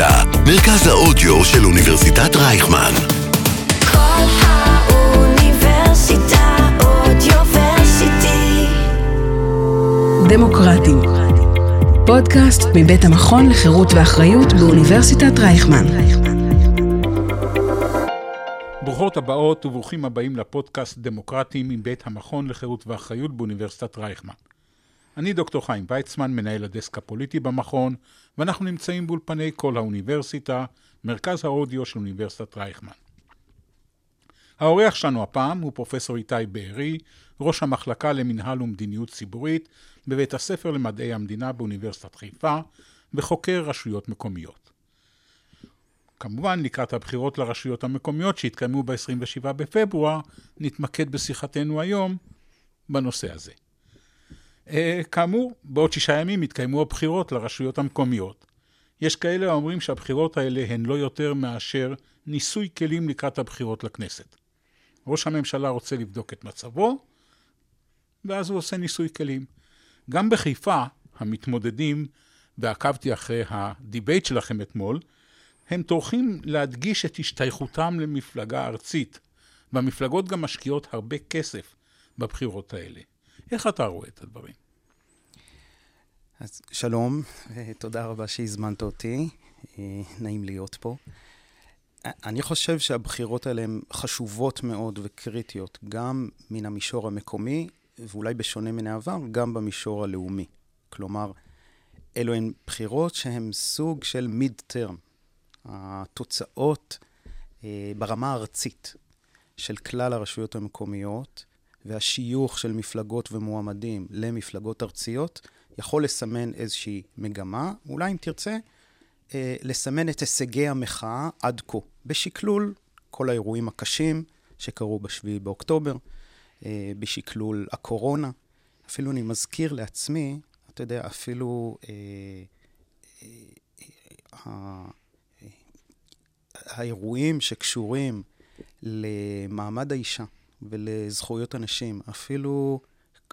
אוניברסיטה, מרכז האודיו של אוניברסיטת רייכמן. כל האוניברסיטה אודיוורסיטי. דמוקרטים. פודקאסט מבית המכון לחירות ואחריות באוניברסיטת רייכמן. ברוכות הבאות וברוכים הבאים לפודקאסט דמוקרטים מבית המכון לחירות ואחריות באוניברסיטת רייכמן. אני דוקטור חיים ויצמן, מנהל הדסק הפוליטי במכון, ואנחנו נמצאים באולפני כל האוניברסיטה, מרכז האודיו של אוניברסיטת רייכמן. האורח שלנו הפעם הוא פרופסור איתי בארי, ראש המחלקה למינהל ומדיניות ציבורית בבית הספר למדעי המדינה באוניברסיטת חיפה, וחוקר רשויות מקומיות. כמובן, לקראת הבחירות לרשויות המקומיות שהתקיימו ב-27 בפברואר, נתמקד בשיחתנו היום בנושא הזה. אה, כאמור, בעוד שישה ימים יתקיימו הבחירות לרשויות המקומיות. יש כאלה האומרים שהבחירות האלה הן לא יותר מאשר ניסוי כלים לקראת הבחירות לכנסת. ראש הממשלה רוצה לבדוק את מצבו, ואז הוא עושה ניסוי כלים. גם בחיפה, המתמודדים, ועקבתי אחרי הדיבייט שלכם אתמול, הם טורחים להדגיש את השתייכותם למפלגה ארצית, והמפלגות גם משקיעות הרבה כסף בבחירות האלה. איך אתה רואה את הדברים? אז שלום, תודה רבה שהזמנת אותי, אה, נעים להיות פה. אני חושב שהבחירות האלה הן חשובות מאוד וקריטיות, גם מן המישור המקומי, ואולי בשונה מן העבר, גם במישור הלאומי. כלומר, אלו הן בחירות שהן סוג של מיד טרם. התוצאות אה, ברמה הארצית של כלל הרשויות המקומיות והשיוך של מפלגות ומועמדים למפלגות ארציות יכול לסמן איזושהי מגמה, אולי אם תרצה, אה, לסמן את הישגי המחאה עד כה, בשקלול כל האירועים הקשים שקרו ב-7 באוקטובר, אה, בשקלול הקורונה. אפילו אני מזכיר לעצמי, אתה יודע, אפילו אה, אה, אה, האירועים שקשורים למעמד האישה ולזכויות הנשים, אפילו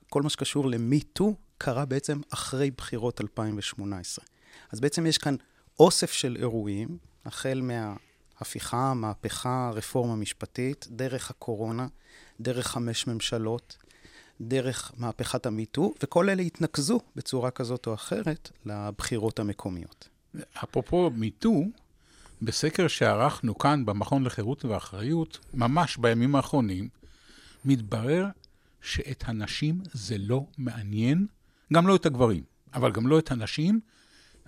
כל מה שקשור למיטו, קרה בעצם אחרי בחירות 2018. אז בעצם יש כאן אוסף של אירועים, החל מההפיכה, המהפכה, הרפורמה המשפטית, דרך הקורונה, דרך חמש ממשלות, דרך מהפכת המיטו, וכל אלה התנקזו בצורה כזאת או אחרת לבחירות המקומיות. אפרופו מיטו, בסקר שערכנו כאן במכון לחירות ואחריות, ממש בימים האחרונים, מתברר שאת הנשים זה לא מעניין, גם לא את הגברים, אבל גם לא את הנשים,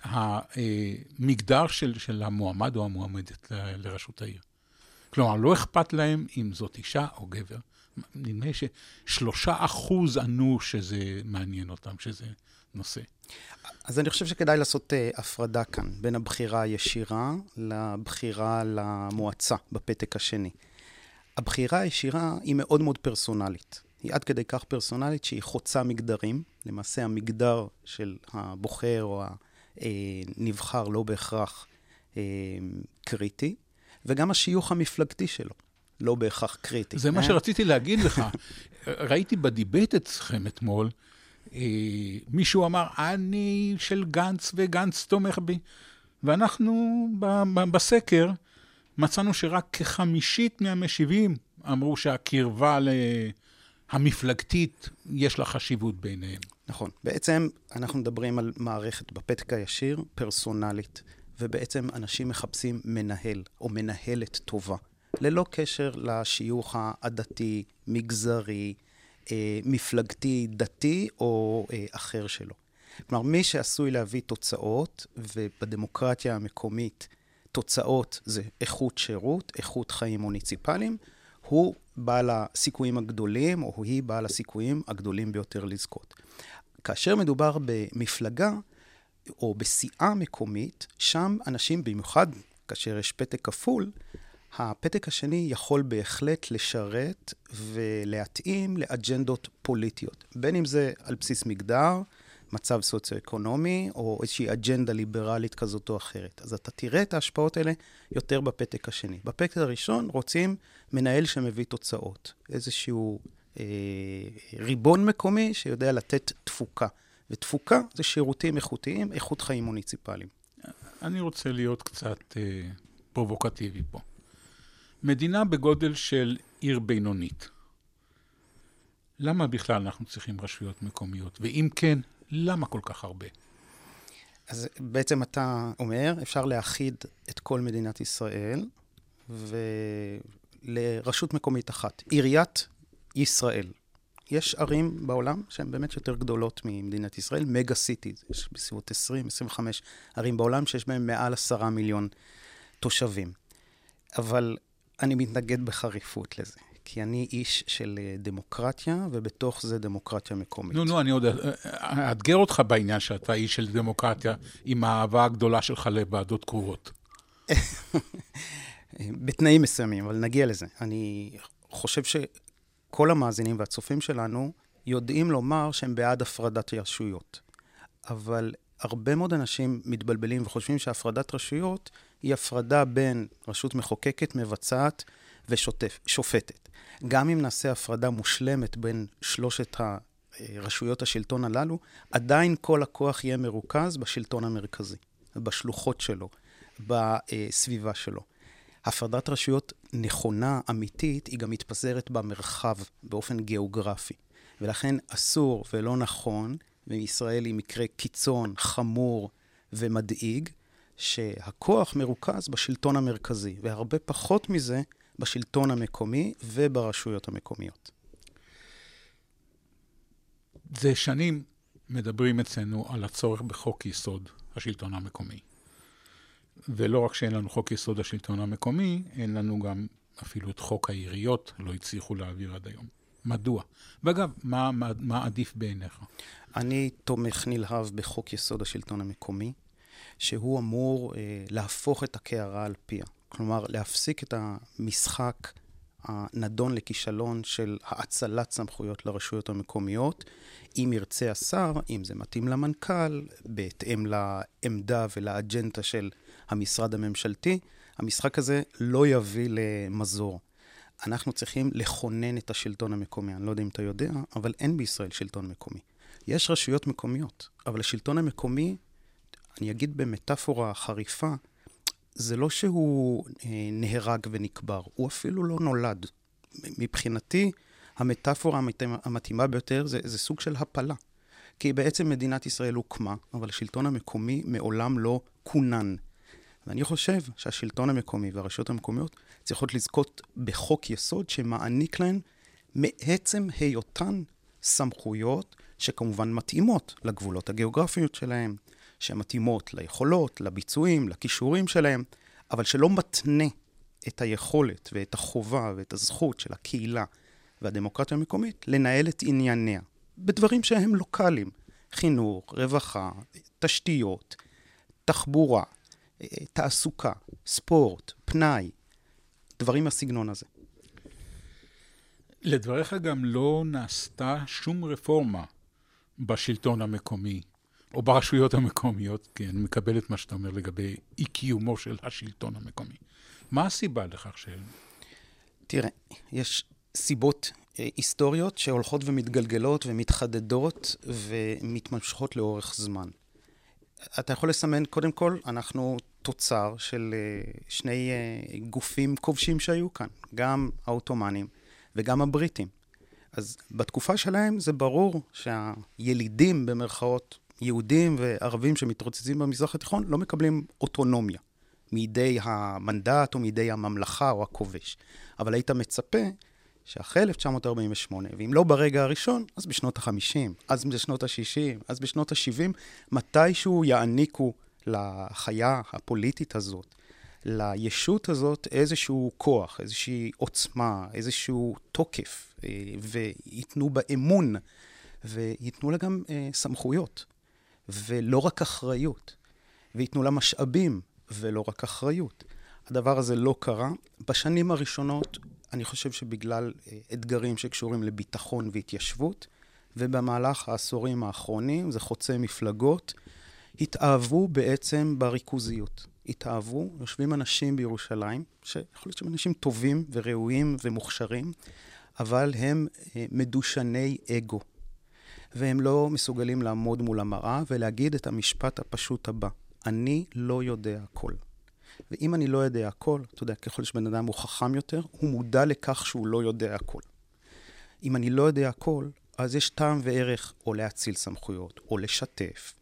המגדר של, של המועמד או המועמדת לראשות העיר. כלומר, לא אכפת להם אם זאת אישה או גבר. נדמה ששלושה אחוז ענו שזה מעניין אותם, שזה נושא. אז אני חושב שכדאי לעשות uh, הפרדה כאן בין הבחירה הישירה לבחירה למועצה בפתק השני. הבחירה הישירה היא מאוד מאוד פרסונלית. היא עד כדי כך פרסונלית שהיא חוצה מגדרים. למעשה המגדר של הבוחר או הנבחר לא בהכרח אה, קריטי, וגם השיוך המפלגתי שלו לא בהכרח קריטי. זה מה שרציתי להגיד לך. ראיתי בדיבייט אצלכם אתמול, אה, מישהו אמר, אני של גנץ וגנץ תומך בי. ואנחנו בסקר מצאנו שרק כחמישית מהמשיבים אמרו שהקרבה המפלגתית, יש לה חשיבות ביניהם. נכון. בעצם אנחנו מדברים על מערכת בפתק הישיר, פרסונלית, ובעצם אנשים מחפשים מנהל או מנהלת טובה, ללא קשר לשיוך העדתי, מגזרי, אה, מפלגתי, דתי או אה, אחר שלו. כלומר, מי שעשוי להביא תוצאות, ובדמוקרטיה המקומית תוצאות זה איכות שירות, איכות חיים מוניציפליים, הוא בעל הסיכויים הגדולים, או היא בעל הסיכויים הגדולים ביותר לזכות. כאשר מדובר במפלגה או בסיעה מקומית, שם אנשים, במיוחד כאשר יש פתק כפול, הפתק השני יכול בהחלט לשרת ולהתאים לאג'נדות פוליטיות. בין אם זה על בסיס מגדר, מצב סוציו-אקונומי, או איזושהי אג'נדה ליברלית כזאת או אחרת. אז אתה תראה את ההשפעות האלה יותר בפתק השני. בפתק הראשון רוצים מנהל שמביא תוצאות. איזשהו אה, ריבון מקומי שיודע לתת תפוקה. ותפוקה זה שירותים איכותיים, איכות חיים מוניציפליים. אני רוצה להיות קצת אה, פרובוקטיבי פה. מדינה בגודל של עיר בינונית. למה בכלל אנחנו צריכים רשויות מקומיות? ואם כן, למה כל כך הרבה? אז בעצם אתה אומר, אפשר להאחיד את כל מדינת ישראל ולרשות מקומית אחת, עיריית ישראל. יש ערים בעולם שהן באמת יותר גדולות ממדינת ישראל, מגה סיטי, יש בסביבות 20-25 ערים בעולם שיש בהן מעל עשרה מיליון תושבים. אבל אני מתנגד בחריפות לזה. כי אני איש של אה, דמוקרטיה, ובתוך זה דמוקרטיה מקומית. נו, נו, אני עוד אה, אאתגר אותך בעניין שאתה איש של דמוקרטיה, עם האהבה הגדולה שלך לוועדות קרובות. בתנאים מסוימים, אבל נגיע לזה. אני חושב שכל המאזינים והצופים שלנו יודעים לומר שהם בעד הפרדת רשויות. אבל הרבה מאוד אנשים מתבלבלים וחושבים שהפרדת רשויות היא הפרדה בין רשות מחוקקת, מבצעת ושופטת. גם אם נעשה הפרדה מושלמת בין שלושת רשויות השלטון הללו, עדיין כל הכוח יהיה מרוכז בשלטון המרכזי, בשלוחות שלו, בסביבה שלו. הפרדת רשויות נכונה, אמיתית, היא גם מתפזרת במרחב, באופן גיאוגרפי. ולכן אסור ולא נכון, וישראל היא מקרה קיצון, חמור ומדאיג, שהכוח מרוכז בשלטון המרכזי, והרבה פחות מזה בשלטון המקומי וברשויות המקומיות. זה שנים מדברים אצלנו על הצורך בחוק יסוד השלטון המקומי. ולא רק שאין לנו חוק יסוד השלטון המקומי, אין לנו גם אפילו את חוק העיריות, לא הצליחו להעביר עד היום. מדוע? ואגב, מה, מה, מה עדיף בעיניך? אני תומך נלהב בחוק יסוד השלטון המקומי, שהוא אמור אה, להפוך את הקערה על פיה. כלומר, להפסיק את המשחק הנדון לכישלון של האצלת סמכויות לרשויות המקומיות, אם ירצה השר, אם זה מתאים למנכ"ל, בהתאם לעמדה ולאג'נדה של המשרד הממשלתי, המשחק הזה לא יביא למזור. אנחנו צריכים לכונן את השלטון המקומי. אני לא יודע אם אתה יודע, אבל אין בישראל שלטון מקומי. יש רשויות מקומיות, אבל השלטון המקומי, אני אגיד במטאפורה חריפה, זה לא שהוא אה, נהרג ונקבר, הוא אפילו לא נולד. מבחינתי, המטאפורה המתאימה ביותר זה, זה סוג של הפלה. כי בעצם מדינת ישראל הוקמה, אבל השלטון המקומי מעולם לא כונן. ואני חושב שהשלטון המקומי והרשויות המקומיות צריכות לזכות בחוק יסוד שמעניק להן מעצם היותן סמכויות שכמובן מתאימות לגבולות הגיאוגרפיות שלהן, שמתאימות ליכולות, לביצועים, לכישורים שלהם, אבל שלא מתנה את היכולת ואת החובה ואת הזכות של הקהילה והדמוקרטיה המקומית לנהל את ענייניה, בדברים שהם לוקאליים, חינוך, רווחה, תשתיות, תחבורה, תעסוקה, ספורט, פנאי, דברים מהסגנון הזה. לדבריך גם לא נעשתה שום רפורמה בשלטון המקומי או ברשויות המקומיות, כי אני מקבל את מה שאתה אומר לגבי אי-קיומו של השלטון המקומי. מה הסיבה לכך ש... תראה, יש סיבות אה, היסטוריות שהולכות ומתגלגלות ומתחדדות ומתמשכות לאורך זמן. אתה יכול לסמן, קודם כל, אנחנו תוצר של אה, שני אה, גופים כובשים שהיו כאן, גם העות'מאנים וגם הבריטים. אז בתקופה שלהם זה ברור שהילידים, במרכאות, יהודים וערבים שמתרוצצים במזרח התיכון לא מקבלים אוטונומיה מידי המנדט או מידי הממלכה או הכובש. אבל היית מצפה שאחרי 1948, ואם לא ברגע הראשון, אז בשנות ה-50, אז בשנות ה-60, אז בשנות ה-70, מתישהו יעניקו לחיה הפוליטית הזאת, לישות הזאת איזשהו כוח, איזושהי עוצמה, איזשהו תוקף, אה, וייתנו בה אמון, וייתנו לה גם אה, סמכויות. ולא רק אחריות, וייתנו לה משאבים ולא רק אחריות. הדבר הזה לא קרה. בשנים הראשונות, אני חושב שבגלל אה, אתגרים שקשורים לביטחון והתיישבות, ובמהלך העשורים האחרונים, זה חוצה מפלגות, התאהבו בעצם בריכוזיות. התאהבו, יושבים אנשים בירושלים, שיכול להיות שהם אנשים טובים וראויים ומוכשרים, אבל הם אה, מדושני אגו. והם לא מסוגלים לעמוד מול המראה ולהגיד את המשפט הפשוט הבא: אני לא יודע הכל. ואם אני לא יודע הכל, אתה יודע, ככל שבן אדם הוא חכם יותר, הוא מודע לכך שהוא לא יודע הכל. אם אני לא יודע הכל, אז יש טעם וערך או להציל סמכויות, או לשתף,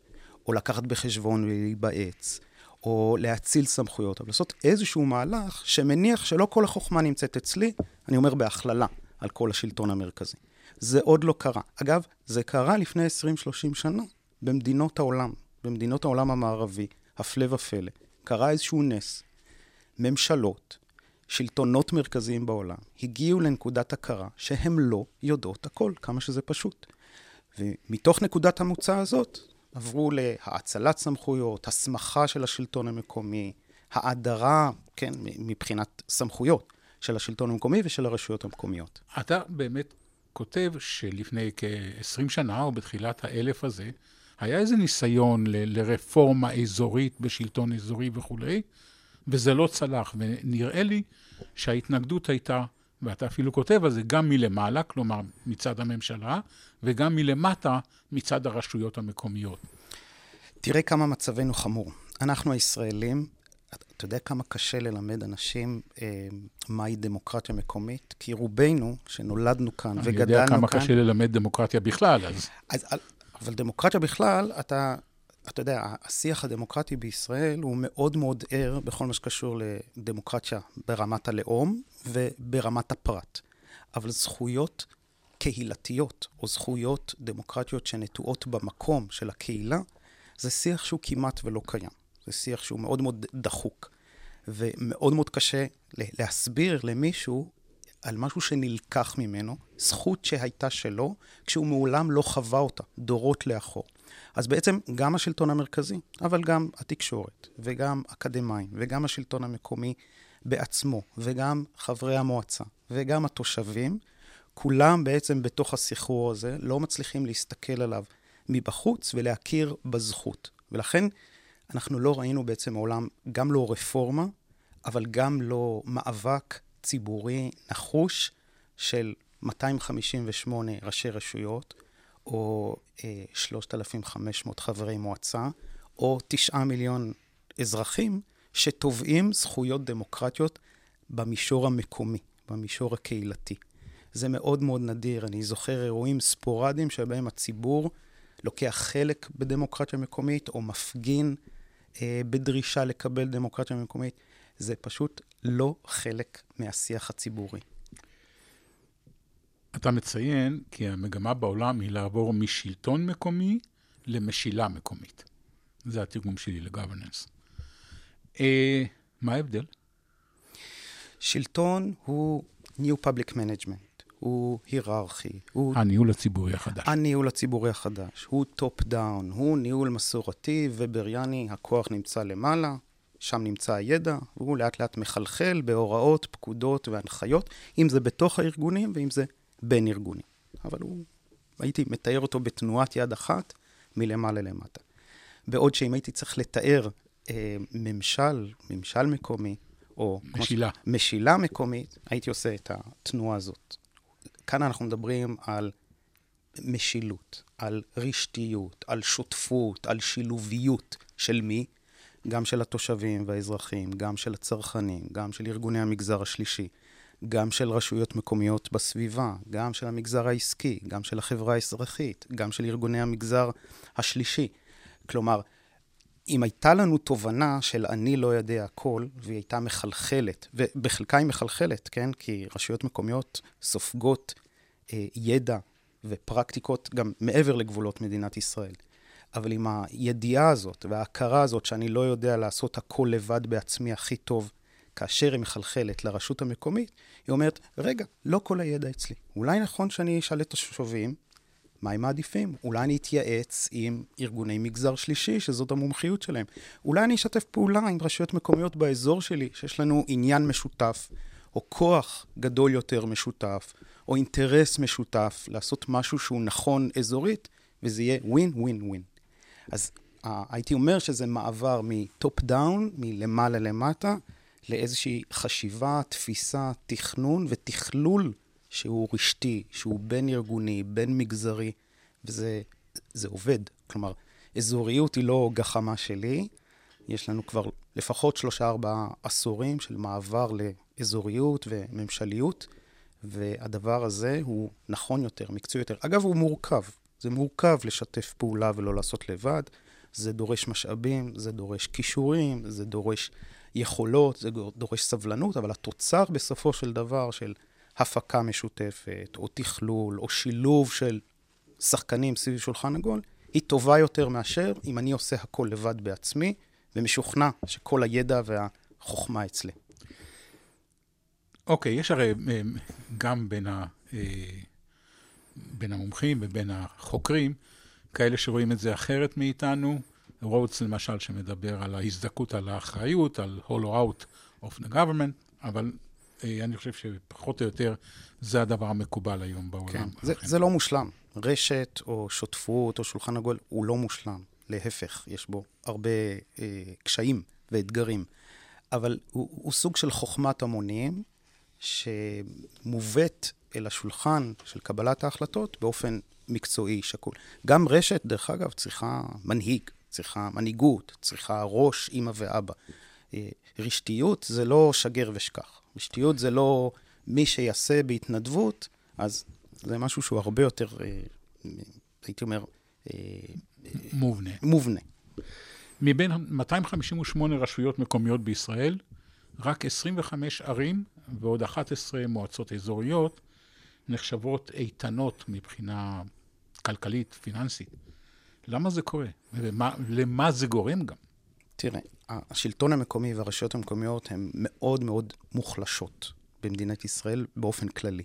או לקחת בחשבון ולהיבעץ, או להציל סמכויות, אבל לעשות איזשהו מהלך שמניח שלא כל החוכמה נמצאת אצלי, אני אומר בהכללה, על כל השלטון המרכזי. זה עוד לא קרה. אגב, זה קרה לפני 20-30 שנה במדינות העולם, במדינות העולם המערבי, הפלא ופלא. קרה איזשהו נס. ממשלות, שלטונות מרכזיים בעולם, הגיעו לנקודת הכרה שהן לא יודעות הכל, כמה שזה פשוט. ומתוך נקודת המוצא הזאת, עברו להאצלת סמכויות, הסמכה של השלטון המקומי, האדרה, כן, מבחינת סמכויות של השלטון המקומי ושל הרשויות המקומיות. אתה באמת כותב שלפני כ-20 שנה, או בתחילת האלף הזה, היה איזה ניסיון ל- לרפורמה אזורית בשלטון אזורי וכולי, וזה לא צלח, ונראה לי שההתנגדות הייתה, ואתה אפילו כותב על זה, גם מלמעלה, כלומר מצד הממשלה, וגם מלמטה מצד הרשויות המקומיות. תראה כמה מצבנו חמור. אנחנו הישראלים, אתה יודע כמה קשה ללמד אנשים אה, מהי דמוקרטיה מקומית? כי רובנו, שנולדנו כאן וגדלנו כאן... אני יודע כמה כאן, קשה ללמד דמוקרטיה בכלל, אז... אז... אבל דמוקרטיה בכלל, אתה, אתה יודע, השיח הדמוקרטי בישראל הוא מאוד מאוד ער בכל מה שקשור לדמוקרטיה ברמת הלאום וברמת הפרט. אבל זכויות קהילתיות, או זכויות דמוקרטיות שנטועות במקום של הקהילה, זה שיח שהוא כמעט ולא קיים. זה שיח שהוא מאוד מאוד דחוק. ומאוד מאוד קשה להסביר למישהו על משהו שנלקח ממנו, זכות שהייתה שלו, כשהוא מעולם לא חווה אותה, דורות לאחור. אז בעצם גם השלטון המרכזי, אבל גם התקשורת, וגם אקדמאים, וגם השלטון המקומי בעצמו, וגם חברי המועצה, וגם התושבים, כולם בעצם בתוך הסחרור הזה לא מצליחים להסתכל עליו מבחוץ ולהכיר בזכות. ולכן אנחנו לא ראינו בעצם מעולם גם לא רפורמה, אבל גם לא מאבק ציבורי נחוש של 258 ראשי רשויות, או אה, 3,500 חברי מועצה, או 9 מיליון אזרחים שתובעים זכויות דמוקרטיות במישור המקומי, במישור הקהילתי. זה מאוד מאוד נדיר. אני זוכר אירועים ספורדיים שבהם הציבור לוקח חלק בדמוקרטיה מקומית, או מפגין בדרישה לקבל דמוקרטיה מקומית. זה פשוט לא חלק מהשיח הציבורי. אתה מציין כי המגמה בעולם היא לעבור משלטון מקומי למשילה מקומית. זה התרגום שלי ל governance. אה, מה ההבדל? שלטון הוא New Public Management, הוא היררכי. הוא... הניהול הציבורי החדש. הניהול הציבורי החדש. הוא top down, הוא ניהול מסורתי ובריאני, הכוח נמצא למעלה, שם נמצא הידע, והוא לאט לאט מחלחל בהוראות, פקודות והנחיות, אם זה בתוך הארגונים ואם זה בין ארגונים. אבל הוא, הייתי מתאר אותו בתנועת יד אחת, מלמעלה למטה. בעוד שאם הייתי צריך לתאר אה, ממשל, ממשל מקומי, או... משילה. משילה מקומית, הייתי עושה את התנועה הזאת. כאן אנחנו מדברים על משילות, על רשתיות, על שותפות, על שילוביות של מי? גם של התושבים והאזרחים, גם של הצרכנים, גם של ארגוני המגזר השלישי, גם של רשויות מקומיות בסביבה, גם של המגזר העסקי, גם של החברה האזרחית, גם של ארגוני המגזר השלישי. כלומר, אם הייתה לנו תובנה של אני לא יודע הכל, והיא הייתה מחלחלת, ובחלקה היא מחלחלת, כן? כי רשויות מקומיות סופגות אה, ידע ופרקטיקות גם מעבר לגבולות מדינת ישראל. אבל עם הידיעה הזאת וההכרה הזאת שאני לא יודע לעשות הכל לבד בעצמי הכי טוב, כאשר היא מחלחלת לרשות המקומית, היא אומרת, רגע, לא כל הידע אצלי. אולי נכון שאני אשאל את התושבים מה הם מעדיפים? אולי אני אתייעץ עם ארגוני מגזר שלישי, שזאת המומחיות שלהם. אולי אני אשתף פעולה עם רשויות מקומיות באזור שלי, שיש לנו עניין משותף, או כוח גדול יותר משותף, או אינטרס משותף לעשות משהו שהוא נכון אזורית, וזה יהיה ווין, ווין, ווין. אז אה, הייתי אומר שזה מעבר מ top down, מלמעלה למטה, לאיזושהי חשיבה, תפיסה, תכנון ותכלול שהוא רשתי, שהוא בין-ארגוני, בין-מגזרי, וזה עובד. כלומר, אזוריות היא לא גחמה שלי, יש לנו כבר לפחות שלושה-ארבעה עשורים של מעבר לאזוריות וממשליות, והדבר הזה הוא נכון יותר, מקצועי יותר. אגב, הוא מורכב. זה מורכב לשתף פעולה ולא לעשות לבד. זה דורש משאבים, זה דורש כישורים, זה דורש יכולות, זה דורש סבלנות, אבל התוצר בסופו של דבר של הפקה משותפת, או תכלול, או שילוב של שחקנים סביב שולחן עגול, היא טובה יותר מאשר אם אני עושה הכל לבד בעצמי, ומשוכנע שכל הידע והחוכמה אצלי. אוקיי, okay, יש הרי אה, גם בין, ה, אה, בין המומחים ובין החוקרים, כאלה שרואים את זה אחרת מאיתנו. רודס למשל, שמדבר על ההזדכות על האחריות, על out of the government, אבל אני חושב שפחות או יותר זה הדבר המקובל היום בעולם. כן, זה, זה לא מושלם. רשת או שותפות או שולחן עגול הוא לא מושלם. להפך, יש בו הרבה אה, קשיים ואתגרים. אבל הוא, הוא סוג של חוכמת המונים שמובאת אל השולחן של קבלת ההחלטות באופן מקצועי, שקול. גם רשת, דרך אגב, צריכה מנהיג, צריכה מנהיגות, צריכה ראש, אימא ואבא. אה, רשתיות זה לא שגר ושכח. רשתיות זה לא מי שיעשה בהתנדבות, אז זה משהו שהוא הרבה יותר, אה, הייתי אומר, אה, מובנה. מובנה. מבין 258 רשויות מקומיות בישראל, רק 25 ערים ועוד 11 מועצות אזוריות נחשבות איתנות מבחינה כלכלית, פיננסית. למה זה קורה? ולמה זה גורם גם? תראה, השלטון המקומי והרשויות המקומיות הן מאוד מאוד מוחלשות במדינת ישראל באופן כללי.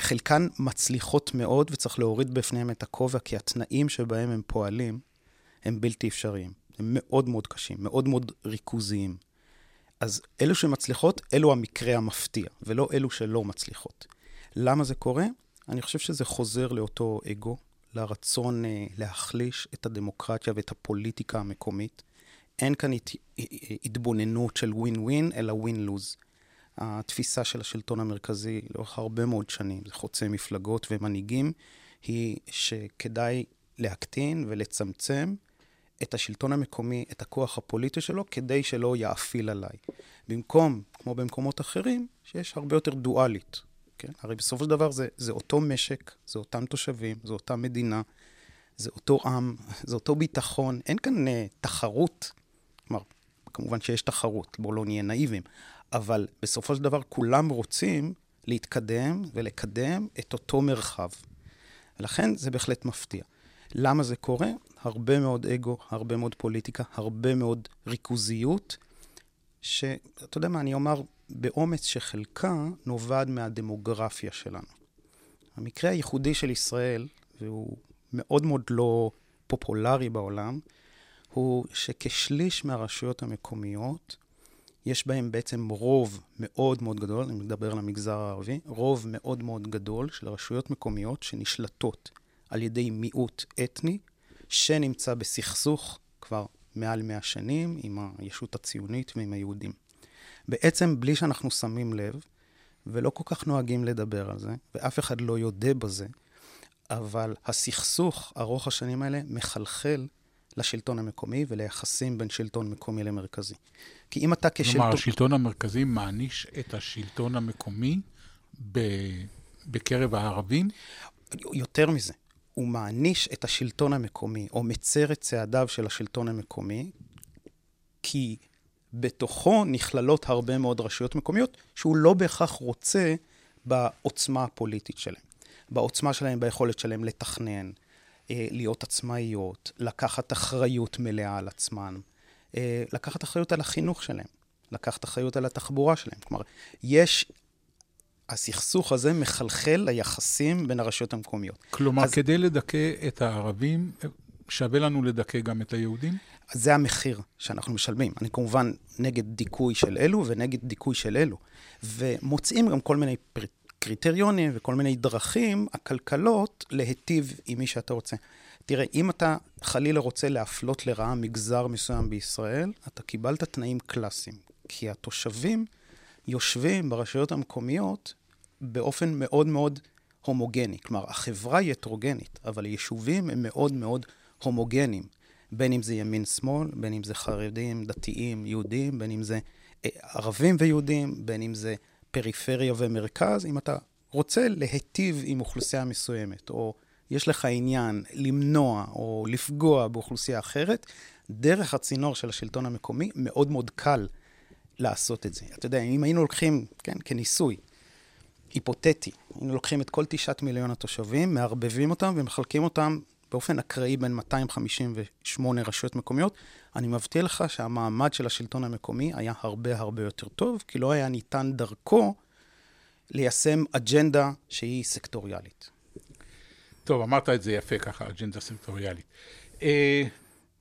חלקן מצליחות מאוד וצריך להוריד בפניהם את הכובע, כי התנאים שבהם הם פועלים הם בלתי אפשריים. הם מאוד מאוד קשים, מאוד מאוד ריכוזיים. אז אלו שמצליחות, אלו המקרה המפתיע, ולא אלו שלא מצליחות. למה זה קורה? אני חושב שזה חוזר לאותו אגו, לרצון אה, להחליש את הדמוקרטיה ואת הפוליטיקה המקומית. אין כאן הת... התבוננות של ווין ווין, אלא ווין לוז. התפיסה של השלטון המרכזי לאורך הרבה מאוד שנים, זה חוצה מפלגות ומנהיגים, היא שכדאי להקטין ולצמצם את השלטון המקומי, את הכוח הפוליטי שלו, כדי שלא יאפיל עליי. במקום, כמו במקומות אחרים, שיש הרבה יותר דואלית. כן? הרי בסופו של דבר זה, זה אותו משק, זה אותם תושבים, זה אותה מדינה, זה אותו עם, זה אותו ביטחון. אין כאן uh, תחרות. כלומר, כמובן שיש תחרות, בואו לא נהיה נאיבים, אבל בסופו של דבר כולם רוצים להתקדם ולקדם את אותו מרחב. ולכן זה בהחלט מפתיע. למה זה קורה? הרבה מאוד אגו, הרבה מאוד פוליטיקה, הרבה מאוד ריכוזיות, שאתה יודע מה, אני אומר באומץ שחלקה נובעת מהדמוגרפיה שלנו. המקרה הייחודי של ישראל, והוא מאוד מאוד לא פופולרי בעולם, הוא שכשליש מהרשויות המקומיות, יש בהם בעצם רוב מאוד מאוד גדול, אני מדבר על המגזר הערבי, רוב מאוד מאוד גדול של רשויות מקומיות שנשלטות על ידי מיעוט אתני, שנמצא בסכסוך כבר מעל מאה שנים עם הישות הציונית ועם היהודים. בעצם בלי שאנחנו שמים לב, ולא כל כך נוהגים לדבר על זה, ואף אחד לא יודה בזה, אבל הסכסוך ארוך השנים האלה מחלחל לשלטון המקומי וליחסים בין שלטון מקומי למרכזי. כי אם אתה כשלטון... כלומר, השלטון המרכזי מעניש את השלטון המקומי ב... בקרב הערבים? יותר מזה, הוא מעניש את השלטון המקומי, או מצר את צעדיו של השלטון המקומי, כי בתוכו נכללות הרבה מאוד רשויות מקומיות, שהוא לא בהכרח רוצה בעוצמה הפוליטית שלהם. בעוצמה שלהם, ביכולת שלהם לתכנן, להיות עצמאיות, לקחת אחריות מלאה על עצמן, אה, לקחת אחריות על החינוך שלהם, לקחת אחריות על התחבורה שלהם. כלומר, יש... הסכסוך הזה מחלחל ליחסים בין הרשויות המקומיות. כלומר, אז... כדי לדכא את הערבים, שווה לנו לדכא גם את היהודים? זה המחיר שאנחנו משלמים. אני כמובן נגד דיכוי של אלו ונגד דיכוי של אלו. ומוצאים גם כל מיני פר... קריטריונים וכל מיני דרכים עקלקלות להיטיב עם מי שאתה רוצה. תראה, אם אתה חלילה רוצה להפלות לרעה מגזר מסוים בישראל, אתה קיבלת תנאים קלאסיים. כי התושבים יושבים ברשויות המקומיות באופן מאוד מאוד הומוגני. כלומר, החברה היא הטרוגנית, אבל היישובים הם מאוד מאוד הומוגניים. בין אם זה ימין-שמאל, בין אם זה חרדים, דתיים, יהודים, בין אם זה אה, ערבים ויהודים, בין אם זה פריפריה ומרכז. אם אתה רוצה להיטיב עם אוכלוסייה מסוימת, או יש לך עניין למנוע או לפגוע באוכלוסייה אחרת, דרך הצינור של השלטון המקומי מאוד מאוד קל לעשות את זה. אתה יודע, אם היינו לוקחים, כן, כניסוי, היפותטי, היינו לוקחים את כל תשעת מיליון התושבים, מערבבים אותם ומחלקים אותם באופן אקראי בין 258 רשויות מקומיות, אני מבטיח לך שהמעמד של השלטון המקומי היה הרבה הרבה יותר טוב, כי לא היה ניתן דרכו ליישם אג'נדה שהיא סקטוריאלית. טוב, אמרת את זה יפה ככה, אג'נדה סקטוריאלית. אה,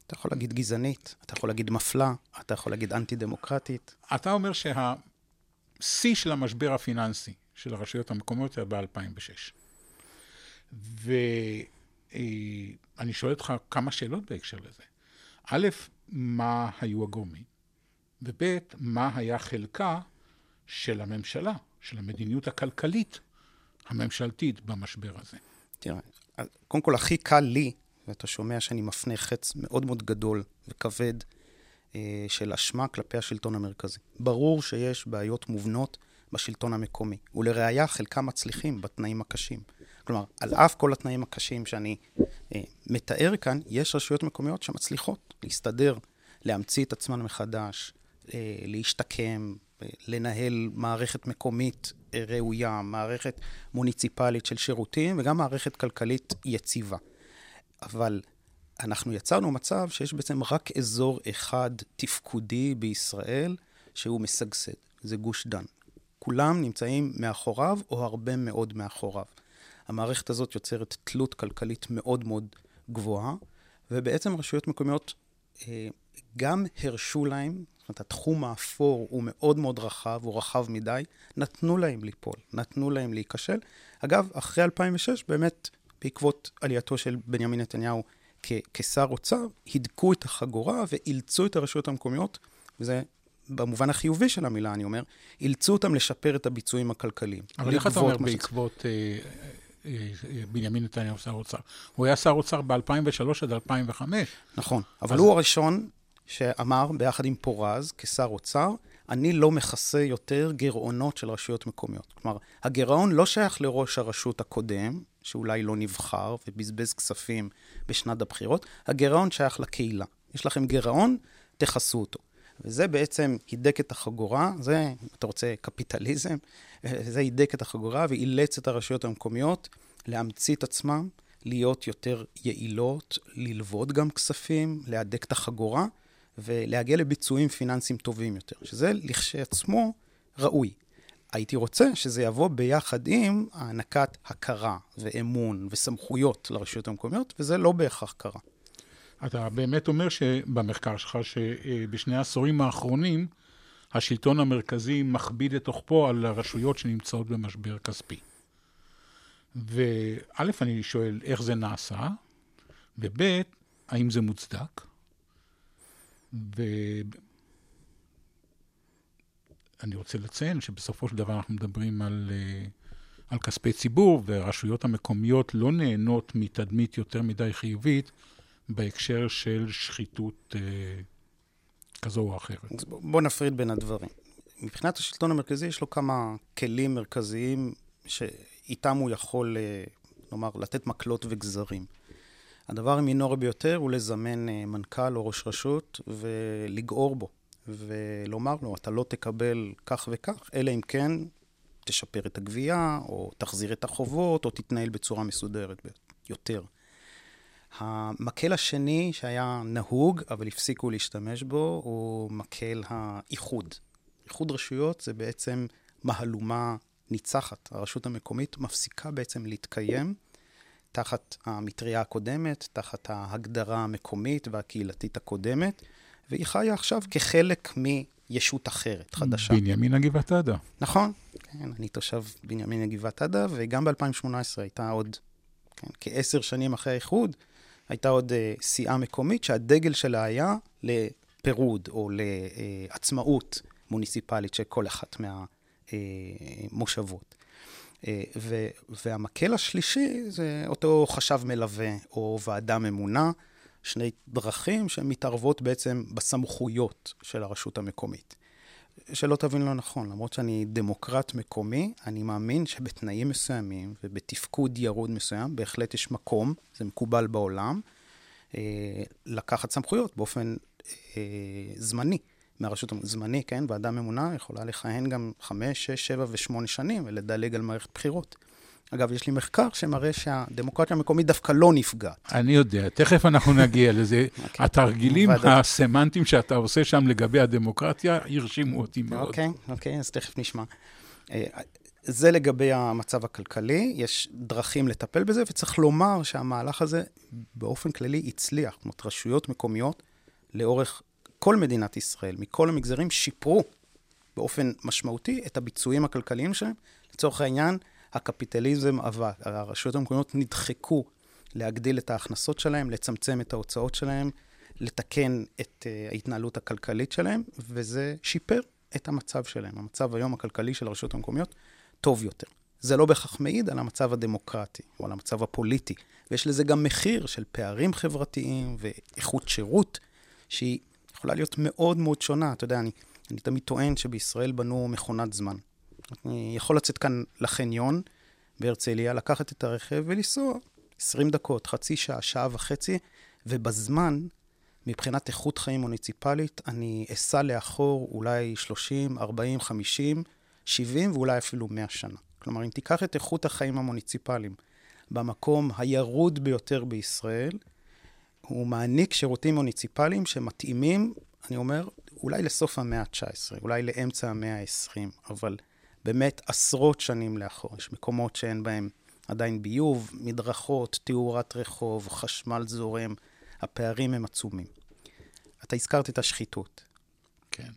אתה יכול להגיד גזענית, אתה יכול להגיד מפלה, אתה יכול להגיד אנטי-דמוקרטית. אתה אומר שהשיא של המשבר הפיננסי של הרשויות המקומיות היה ב-2006. ואני שואל אותך כמה שאלות בהקשר לזה. א', מה היו הגורמים? וב', מה היה חלקה של הממשלה, של המדיניות הכלכלית הממשלתית במשבר הזה? תראה, קודם כל, הכי קל לי, ואתה שומע שאני מפנה חץ מאוד מאוד גדול וכבד אה, של אשמה כלפי השלטון המרכזי. ברור שיש בעיות מובנות בשלטון המקומי, ולראיה חלקם מצליחים בתנאים הקשים. כלומר, על אף כל התנאים הקשים שאני אה, מתאר כאן, יש רשויות מקומיות שמצליחות להסתדר, להמציא את עצמן מחדש, אה, להשתקם, אה, לנהל מערכת מקומית אה, ראויה, מערכת מוניציפלית של שירותים וגם מערכת כלכלית יציבה. אבל אנחנו יצרנו מצב שיש בעצם רק אזור אחד תפקודי בישראל שהוא משגשג, זה גוש דן. כולם נמצאים מאחוריו או הרבה מאוד מאחוריו. המערכת הזאת יוצרת תלות כלכלית מאוד מאוד גבוהה, ובעצם רשויות מקומיות גם הרשו להם, זאת אומרת, התחום האפור הוא מאוד מאוד רחב, הוא רחב מדי, נתנו להם ליפול, נתנו להם להיכשל. אגב, אחרי 2006, באמת, בעקבות עלייתו של בנימין נתניהו כ- כשר אוצר, הידקו את החגורה ואילצו את הרשויות המקומיות, וזה במובן החיובי של המילה, אני אומר, אילצו אותם לשפר את הביצועים הכלכליים. אבל איך אתה אומר בעקבות אה, אה, אה, בנימין נתניהו שר אוצר? הוא היה שר אוצר ב-2003 עד 2005. נכון, אבל אז... הוא הראשון שאמר, ביחד עם פורז, כשר אוצר, אני לא מכסה יותר גירעונות של רשויות מקומיות. כלומר, הגירעון לא שייך לראש הרשות הקודם, שאולי לא נבחר ובזבז כספים בשנת הבחירות, הגירעון שייך לקהילה. יש לכם גירעון, תכסו אותו. וזה בעצם הידק את החגורה, זה, אם אתה רוצה, קפיטליזם, זה הידק את החגורה ואילץ את הרשויות המקומיות להמציא את עצמם, להיות יותר יעילות, ללוות גם כספים, להדק את החגורה ולהגיע לביצועים פיננסיים טובים יותר, שזה לכשעצמו ראוי. הייתי רוצה שזה יבוא ביחד עם הענקת הכרה ואמון וסמכויות לרשויות המקומיות, וזה לא בהכרח קרה. אתה באמת אומר שבמחקר שלך, שבשני העשורים האחרונים, השלטון המרכזי מכביד את תוכפו על הרשויות שנמצאות במשבר כספי. וא', אני שואל איך זה נעשה, וב', האם זה מוצדק? ואני רוצה לציין שבסופו של דבר אנחנו מדברים על, אה, על כספי ציבור, והרשויות המקומיות לא נהנות מתדמית יותר מדי חיובית בהקשר של שחיתות אה, כזו או אחרת. בוא נפריד בין הדברים. מבחינת השלטון המרכזי יש לו כמה כלים מרכזיים שאיתם הוא יכול, אה, נאמר, לתת מקלות וגזרים. הדבר המינורי ביותר הוא לזמן אה, מנכ"ל או ראש רשות ולגעור בו, ולומר לו, אתה לא תקבל כך וכך, אלא אם כן תשפר את הגבייה, או תחזיר את החובות, או תתנהל בצורה מסודרת יותר. המקל השני שהיה נהוג, אבל הפסיקו להשתמש בו, הוא מקל האיחוד. איחוד רשויות זה בעצם מהלומה ניצחת. הרשות המקומית מפסיקה בעצם להתקיים תחת המטריה הקודמת, תחת ההגדרה המקומית והקהילתית הקודמת, והיא חיה עכשיו כחלק מישות אחרת, חדשה. בנימין גבעת עדה. נכון, כן, אני תושב בנימין גבעת עדה, וגם ב-2018 הייתה עוד, כן, כעשר שנים אחרי האיחוד, הייתה עוד uh, סיעה מקומית שהדגל שלה היה לפירוד או לעצמאות מוניציפלית של כל אחת מהמושבות. Uh, ו- והמקל השלישי זה אותו חשב מלווה או ועדה ממונה, שני דרכים שמתערבות בעצם בסמכויות של הרשות המקומית. שלא תבין לא נכון, למרות שאני דמוקרט מקומי, אני מאמין שבתנאים מסוימים ובתפקוד ירוד מסוים, בהחלט יש מקום, זה מקובל בעולם, אה, לקחת סמכויות באופן אה, זמני. מהרשות הזמני, כן? ועדה ממונה יכולה לכהן גם חמש, שש, שבע ושמונה שנים ולדלג על מערכת בחירות. אגב, יש לי מחקר שמראה שהדמוקרטיה המקומית דווקא לא נפגעת. אני יודע, תכף אנחנו נגיע לזה. Okay. אוקיי. התרגילים. הסמנטיים שאתה עושה שם לגבי הדמוקרטיה הרשימו אותי מאוד. אוקיי, okay, אוקיי, okay, אז תכף נשמע. אה, זה לגבי המצב הכלכלי, יש דרכים לטפל בזה, וצריך לומר שהמהלך הזה באופן כללי הצליח. זאת אומרת, רשויות מקומיות לאורך כל מדינת ישראל, מכל המגזרים, שיפרו באופן משמעותי את הביצועים הכלכליים שלהם. לצורך העניין, הקפיטליזם עבד, הרשויות המקומיות נדחקו להגדיל את ההכנסות שלהם, לצמצם את ההוצאות שלהם, לתקן את uh, ההתנהלות הכלכלית שלהם, וזה שיפר את המצב שלהם. המצב היום הכלכלי של הרשויות המקומיות טוב יותר. זה לא בהכרח מעיד על המצב הדמוקרטי או על המצב הפוליטי, ויש לזה גם מחיר של פערים חברתיים ואיכות שירות, שהיא יכולה להיות מאוד מאוד שונה. אתה יודע, אני, אני תמיד טוען שבישראל בנו מכונת זמן. אני יכול לצאת כאן לחניון בהרצליה, לקחת את הרכב ולנסוע 20 דקות, חצי שעה, שעה וחצי, ובזמן, מבחינת איכות חיים מוניציפלית, אני אסע לאחור אולי 30, 40, 50, 70 ואולי אפילו 100 שנה. כלומר, אם תיקח את איכות החיים המוניציפליים במקום הירוד ביותר בישראל, הוא מעניק שירותים מוניציפליים שמתאימים, אני אומר, אולי לסוף המאה ה-19, אולי לאמצע המאה ה-20, אבל באמת עשרות שנים לאחור. יש מקומות שאין בהם עדיין ביוב, מדרכות, תאורת רחוב, חשמל זורם, הפערים הם עצומים. אתה הזכרת את השחיתות. כן.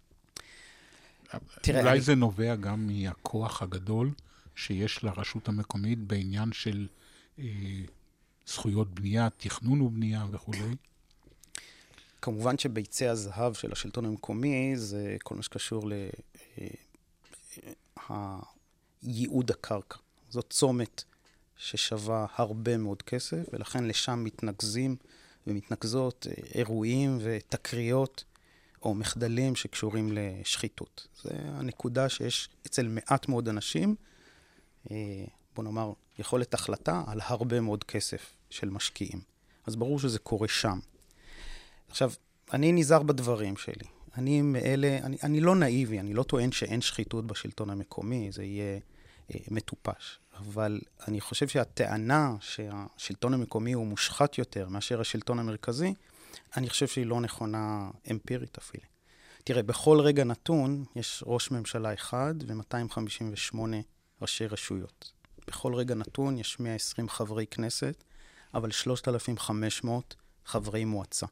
תראה, אולי אני... זה נובע גם מהכוח הגדול שיש לרשות המקומית בעניין של אה, זכויות בנייה, תכנון ובנייה וכולי? כמובן שביצי הזהב של השלטון המקומי זה כל מה שקשור לייעוד אה, הקרקע. זאת צומת ששווה הרבה מאוד כסף, ולכן לשם מתנקזים ומתנקזות אה, אירועים ותקריות או מחדלים שקשורים לשחיתות. זו הנקודה שיש אצל מעט מאוד אנשים, אה, בוא נאמר, יכולת החלטה על הרבה מאוד כסף של משקיעים. אז ברור שזה קורה שם. עכשיו, אני נזהר בדברים שלי. אני מאלה, אני, אני לא נאיבי, אני לא טוען שאין שחיתות בשלטון המקומי, זה יהיה אה, מטופש. אבל אני חושב שהטענה שהשלטון המקומי הוא מושחת יותר מאשר השלטון המרכזי, אני חושב שהיא לא נכונה אמפירית אפילו. תראה, בכל רגע נתון יש ראש ממשלה אחד ו-258 ראשי רשויות. בכל רגע נתון יש 120 חברי כנסת, אבל 3,500 חברי מועצה.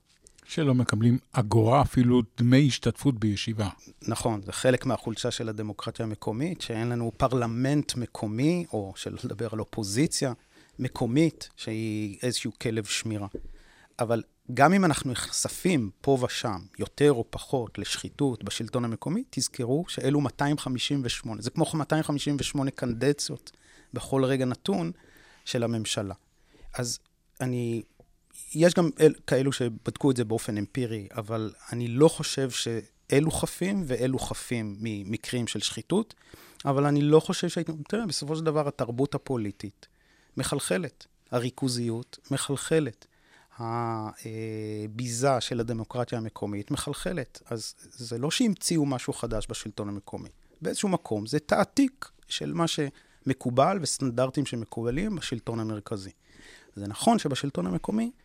שלא מקבלים אגורה, אפילו דמי השתתפות בישיבה. נכון, זה חלק מהחולשה של הדמוקרטיה המקומית, שאין לנו פרלמנט מקומי, או שלא לדבר על אופוזיציה מקומית, שהיא איזשהו כלב שמירה. אבל גם אם אנחנו נחשפים פה ושם, יותר או פחות, לשחיתות בשלטון המקומי, תזכרו שאלו 258, זה כמו 258 קנדציות בכל רגע נתון של הממשלה. אז אני, יש גם אל, כאלו שבדקו את זה באופן אמפירי, אבל אני לא חושב שאלו חפים ואלו חפים ממקרים של שחיתות, אבל אני לא חושב שהייתי, תראה, בסופו של דבר התרבות הפוליטית מחלחלת, הריכוזיות מחלחלת. הביזה של הדמוקרטיה המקומית מחלחלת. אז זה לא שהמציאו משהו חדש בשלטון המקומי. באיזשהו מקום זה תעתיק של מה שמקובל וסטנדרטים שמקובלים בשלטון המרכזי. זה נכון שבשלטון המקומי אה,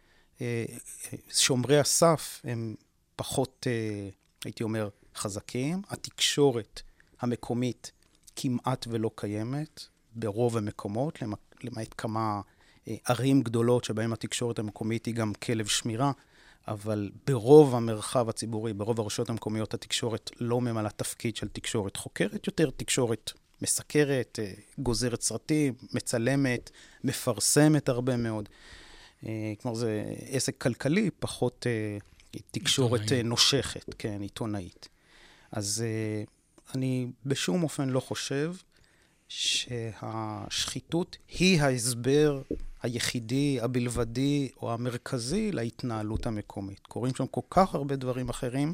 שומרי הסף הם פחות, אה, הייתי אומר, חזקים. התקשורת המקומית כמעט ולא קיימת ברוב המקומות, למעט כמה אה, ערים גדולות שבהן התקשורת המקומית היא גם כלב שמירה, אבל ברוב המרחב הציבורי, ברוב הרשויות המקומיות, התקשורת לא ממלאה תפקיד של תקשורת חוקרת, יותר תקשורת מסקרת, אה, גוזרת סרטים, מצלמת, מפרסמת הרבה מאוד. אה, כלומר, זה עסק כלכלי, פחות תקשורת עיתונאי. נושכת, כן, עיתונאית. אז אני בשום אופן לא חושב שהשחיתות היא ההסבר היחידי, הבלבדי או המרכזי להתנהלות המקומית. קורים שם כל כך הרבה דברים אחרים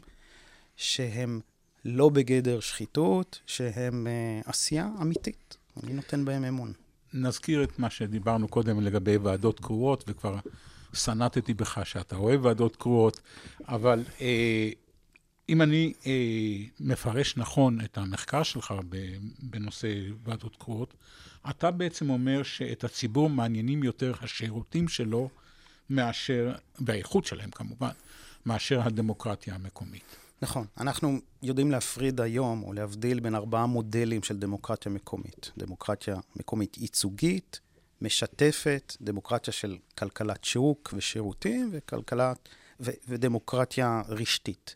שהם לא בגדר שחיתות, שהם עשייה אמיתית. אני נותן בהם אמון. נזכיר את מה שדיברנו קודם לגבי ועדות קרואות, וכבר סנטתי בך שאתה אוהב ועדות קרואות, אבל אה, אם אני אה, מפרש נכון את המחקר שלך בנושא ועדות קרואות, אתה בעצם אומר שאת הציבור מעניינים יותר השירותים שלו מאשר, והאיכות שלהם כמובן, מאשר הדמוקרטיה המקומית. נכון. אנחנו יודעים להפריד היום, או להבדיל בין ארבעה מודלים של דמוקרטיה מקומית. דמוקרטיה מקומית ייצוגית, משתפת, דמוקרטיה של כלכלת שוק ושירותים, וכלכלת, ו, ודמוקרטיה רשתית.